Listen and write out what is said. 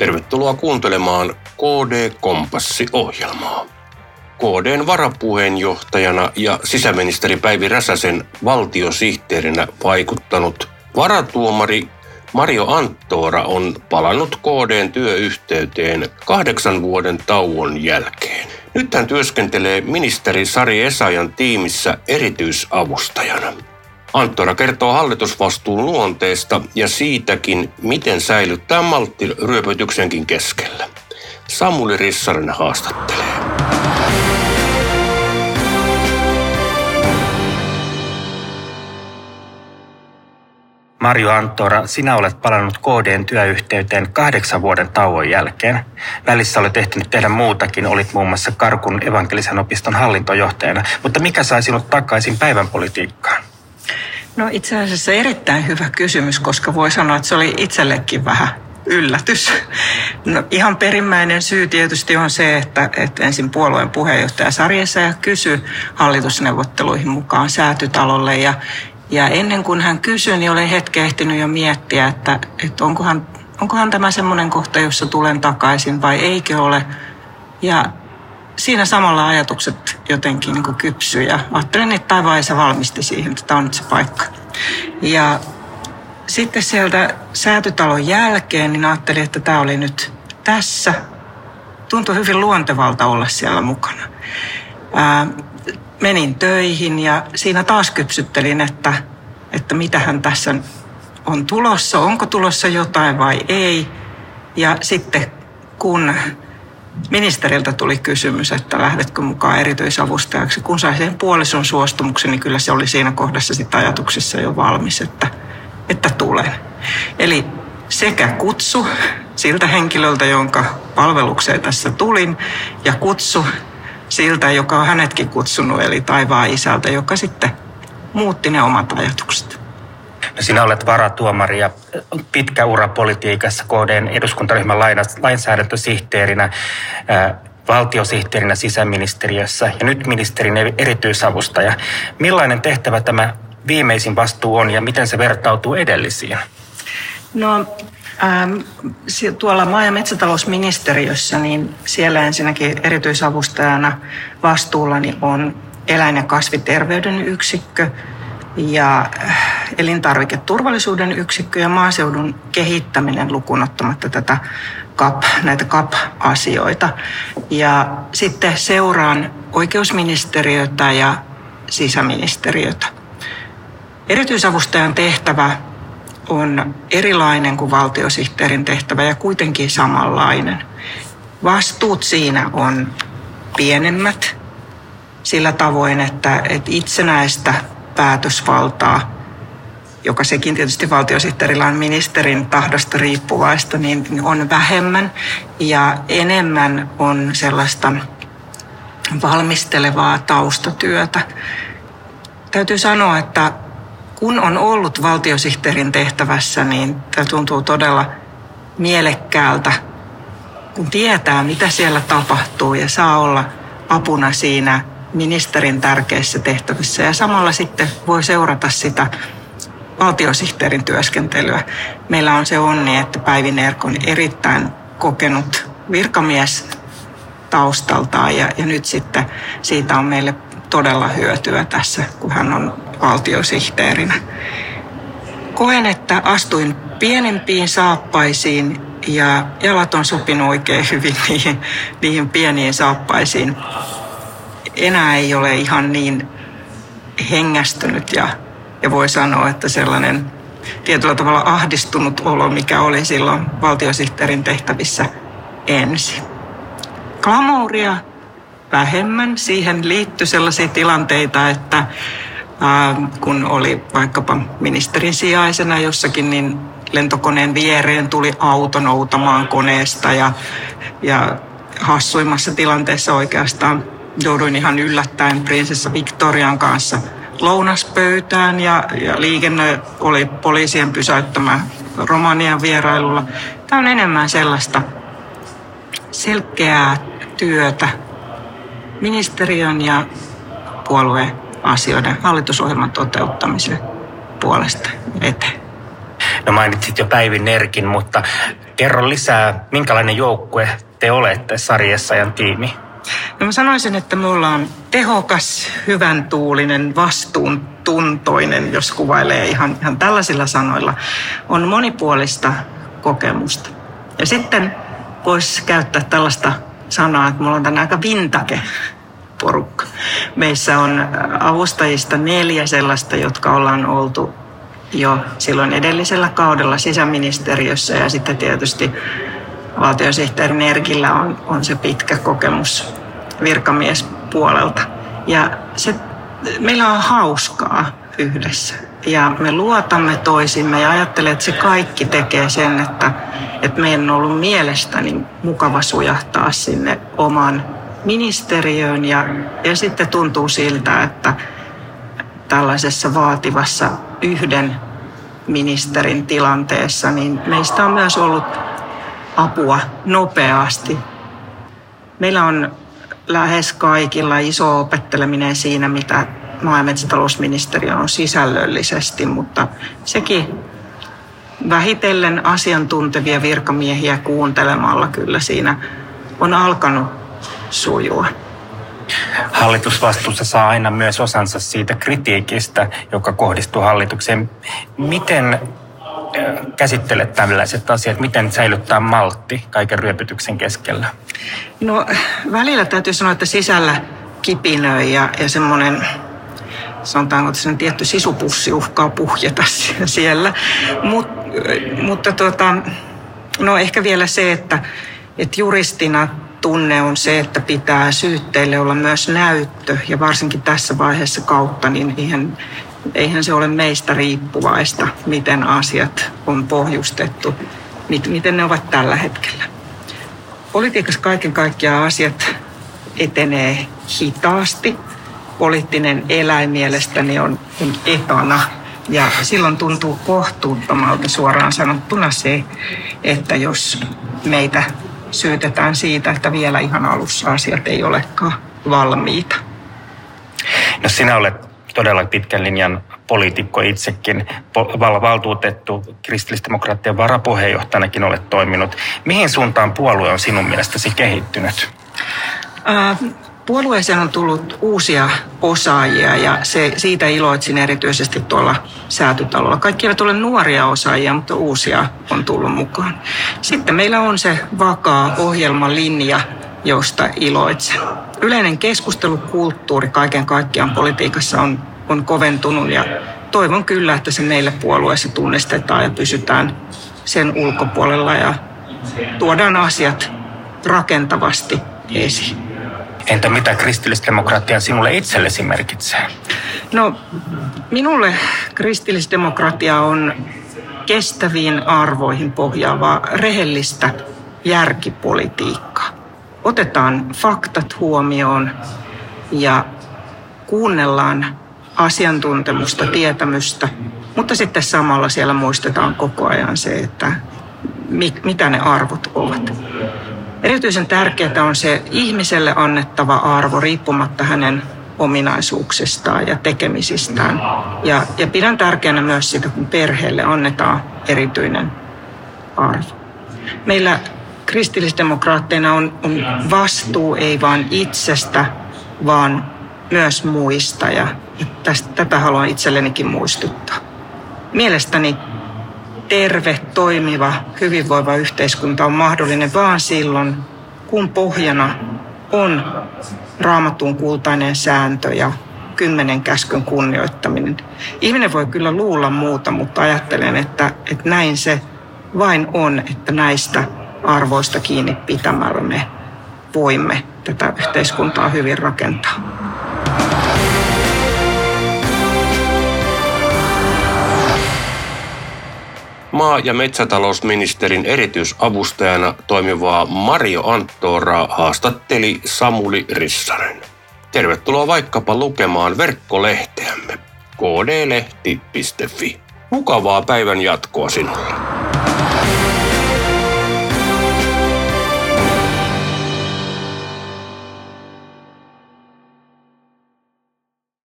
Tervetuloa kuuntelemaan KD Kompassi-ohjelmaa. KDn varapuheenjohtajana ja sisäministeri Päivi Räsäsen valtiosihteerinä vaikuttanut varatuomari Mario Anttora on palannut KDn työyhteyteen kahdeksan vuoden tauon jälkeen. Nyt hän työskentelee ministeri Sari Esajan tiimissä erityisavustajana. Anttora kertoo hallitusvastuun luonteesta ja siitäkin, miten säilyttää maltti ryöpytyksenkin keskellä. Samuli Rissanen haastattelee. Marjo Anttora, sinä olet palannut KDn työyhteyteen kahdeksan vuoden tauon jälkeen. Välissä olet ehtinyt tehdä muutakin, olit muun muassa Karkun evankelisen opiston hallintojohtajana. Mutta mikä sai sinut takaisin päivän politiikkaan? No itse asiassa erittäin hyvä kysymys, koska voi sanoa, että se oli itsellekin vähän yllätys. No, ihan perimmäinen syy tietysti on se, että, että ensin puolueen puheenjohtaja Sarjessa ja kysyi hallitusneuvotteluihin mukaan säätytalolle ja, ja ennen kuin hän kysyi, niin olen hetken ehtinyt jo miettiä, että, että onkohan, onkohan tämä semmoinen kohta, jossa tulen takaisin vai eikö ole. Ja siinä samalla ajatukset jotenkin niin kypsy ja ajattelin, että taivaan se valmisti siihen, että tämä on nyt se paikka. Ja sitten sieltä säätytalon jälkeen niin ajattelin, että tämä oli nyt tässä. Tuntui hyvin luontevalta olla siellä mukana. Ää, menin töihin ja siinä taas kypsyttelin, että, että mitähän tässä on tulossa, onko tulossa jotain vai ei. Ja sitten kun ministeriltä tuli kysymys, että lähdetkö mukaan erityisavustajaksi. Kun sai sen puolison suostumuksen, niin kyllä se oli siinä kohdassa sitten ajatuksissa jo valmis, että, että tulen. Eli sekä kutsu siltä henkilöltä, jonka palvelukseen tässä tulin, ja kutsu siltä, joka on hänetkin kutsunut, eli taivaan isältä, joka sitten muutti ne omat ajatukset. Sinä olet varatuomari ja pitkä ura politiikassa KDn eduskuntaryhmän lainsäädäntösihteerinä, valtiosihteerinä sisäministeriössä ja nyt ministerin erityisavustaja. Millainen tehtävä tämä viimeisin vastuu on ja miten se vertautuu edellisiin? No ähm, tuolla maa- ja metsätalousministeriössä, niin siellä ensinnäkin erityisavustajana vastuullani on eläin- ja kasviterveyden yksikkö – ja äh, elintarviketurvallisuuden yksikkö ja maaseudun kehittäminen lukunottamatta tätä CAP, näitä CAP-asioita. Ja sitten seuraan oikeusministeriötä ja sisäministeriötä. Erityisavustajan tehtävä on erilainen kuin valtiosihteerin tehtävä ja kuitenkin samanlainen. Vastuut siinä on pienemmät sillä tavoin, että, että itsenäistä päätösvaltaa, joka sekin tietysti valtiosihteerillä on ministerin tahdosta riippuvaista, niin on vähemmän ja enemmän on sellaista valmistelevaa taustatyötä. Täytyy sanoa, että kun on ollut valtiosihteerin tehtävässä, niin tämä tuntuu todella mielekkäältä, kun tietää, mitä siellä tapahtuu ja saa olla apuna siinä ministerin tärkeissä tehtävissä ja samalla sitten voi seurata sitä valtiosihteerin työskentelyä. Meillä on se onni, että Päivi Nerk on erittäin kokenut virkamies taustaltaan ja, ja nyt sitten siitä on meille todella hyötyä tässä, kun hän on valtiosihteerinä. Koen, että astuin pienempiin saappaisiin ja jalat on sopinut oikein hyvin niihin, niihin pieniin saappaisiin enää ei ole ihan niin hengästynyt ja, ja voi sanoa, että sellainen tietyllä tavalla ahdistunut olo, mikä oli silloin valtiosihteerin tehtävissä ensin. Klamouria vähemmän. Siihen liittyi sellaisia tilanteita, että ää, kun oli vaikkapa ministerin sijaisena jossakin, niin lentokoneen viereen tuli auto noutamaan koneesta ja, ja hassuimmassa tilanteessa oikeastaan jouduin ihan yllättäen prinsessa Victorian kanssa lounaspöytään ja, ja liikenne oli poliisien pysäyttämä Romanian vierailulla. Tämä on enemmän sellaista selkeää työtä ministeriön ja puolueen asioiden hallitusohjelman toteuttamisen puolesta eteen. No mainitsit jo Päivin Nerkin, mutta kerro lisää, minkälainen joukkue te olette sarjassa ja tiimi? No mä sanoisin, että me ollaan tehokas, hyvän tuulinen, vastuuntuntoinen, jos kuvailee ihan, ihan tällaisilla sanoilla. On monipuolista kokemusta. Ja sitten voisi käyttää tällaista sanaa, että mulla on tänään aika vintage porukka. Meissä on avustajista neljä sellaista, jotka ollaan oltu jo silloin edellisellä kaudella sisäministeriössä ja sitten tietysti valtiosihteerin Erkillä on, on se pitkä kokemus virkamiespuolelta. Ja se, meillä on hauskaa yhdessä ja me luotamme toisimme ja ajattelen, että se kaikki tekee sen, että, että meidän on ollut mielestäni mukava sujahtaa sinne oman ministeriöön ja, ja sitten tuntuu siltä, että tällaisessa vaativassa yhden ministerin tilanteessa, niin meistä on myös ollut nopeasti. Meillä on lähes kaikilla iso opetteleminen siinä, mitä maa- ja metsätalousministeriö on sisällöllisesti, mutta sekin vähitellen asiantuntevia virkamiehiä kuuntelemalla kyllä siinä on alkanut sujua. Hallitusvastuussa saa aina myös osansa siitä kritiikistä, joka kohdistuu hallitukseen. Miten käsittelet tällaiset asiat? Miten säilyttää maltti kaiken ryöpytyksen keskellä? No välillä täytyy sanoa, että sisällä kipinöi ja, ja semmoinen sanotaanko, että sen tietty sisupussi uhkaa puhjeta siellä. Mut, mutta tuota, no ehkä vielä se, että, että juristina tunne on se, että pitää syytteille olla myös näyttö ja varsinkin tässä vaiheessa kautta, niin eihän, eihän se ole meistä riippuvaista, miten asiat on pohjustettu, miten ne ovat tällä hetkellä. Politiikassa kaiken kaikkiaan asiat etenee hitaasti. Poliittinen eläin mielestäni on, etana ja silloin tuntuu kohtuuttomalta suoraan sanottuna se, että jos meitä syytetään siitä, että vielä ihan alussa asiat ei olekaan valmiita. No sinä olet todella pitkän linjan poliitikko itsekin, val- valtuutettu kristillisdemokraattien varapuheenjohtajanakin olet toiminut. Mihin suuntaan puolue on sinun mielestäsi kehittynyt? Äh, puolueeseen on tullut uusia osaajia ja se, siitä iloitsin erityisesti tuolla säätytalolla. Kaikki eivät ole nuoria osaajia, mutta uusia on tullut mukaan. Sitten meillä on se vakaa ohjelmalinja, josta iloitsen. Yleinen keskustelukulttuuri kaiken kaikkiaan politiikassa on, on koventunut ja toivon kyllä, että se meille puolueessa tunnistetaan ja pysytään sen ulkopuolella ja tuodaan asiat rakentavasti esiin. Entä mitä kristillisdemokratia sinulle itsellesi merkitsee? No, minulle kristillisdemokratia on kestäviin arvoihin pohjaavaa rehellistä järkipolitiikkaa. Otetaan faktat huomioon ja kuunnellaan asiantuntemusta, tietämystä, mutta sitten samalla siellä muistetaan koko ajan se, että mitä ne arvot ovat. Erityisen tärkeää on se ihmiselle annettava arvo riippumatta hänen ominaisuuksistaan ja tekemisistään. Ja, ja pidän tärkeänä myös sitä, kun perheelle annetaan erityinen arvo. Meillä kristillisdemokraatteina on, on vastuu ei vain itsestä, vaan myös muista. Ja tästä, tätä haluan itsellenikin muistuttaa. Mielestäni terve, toimiva, hyvinvoiva yhteiskunta on mahdollinen vaan silloin, kun pohjana on raamatun kultainen sääntö ja kymmenen käskyn kunnioittaminen. Ihminen voi kyllä luulla muuta, mutta ajattelen, että, että näin se vain on, että näistä arvoista kiinni pitämällä me voimme tätä yhteiskuntaa hyvin rakentaa. maa- ja metsätalousministerin erityisavustajana toimivaa Mario Anttoraa haastatteli Samuli Rissanen. Tervetuloa vaikkapa lukemaan verkkolehteämme kdlehti.fi. Mukavaa päivän jatkoa sinulle.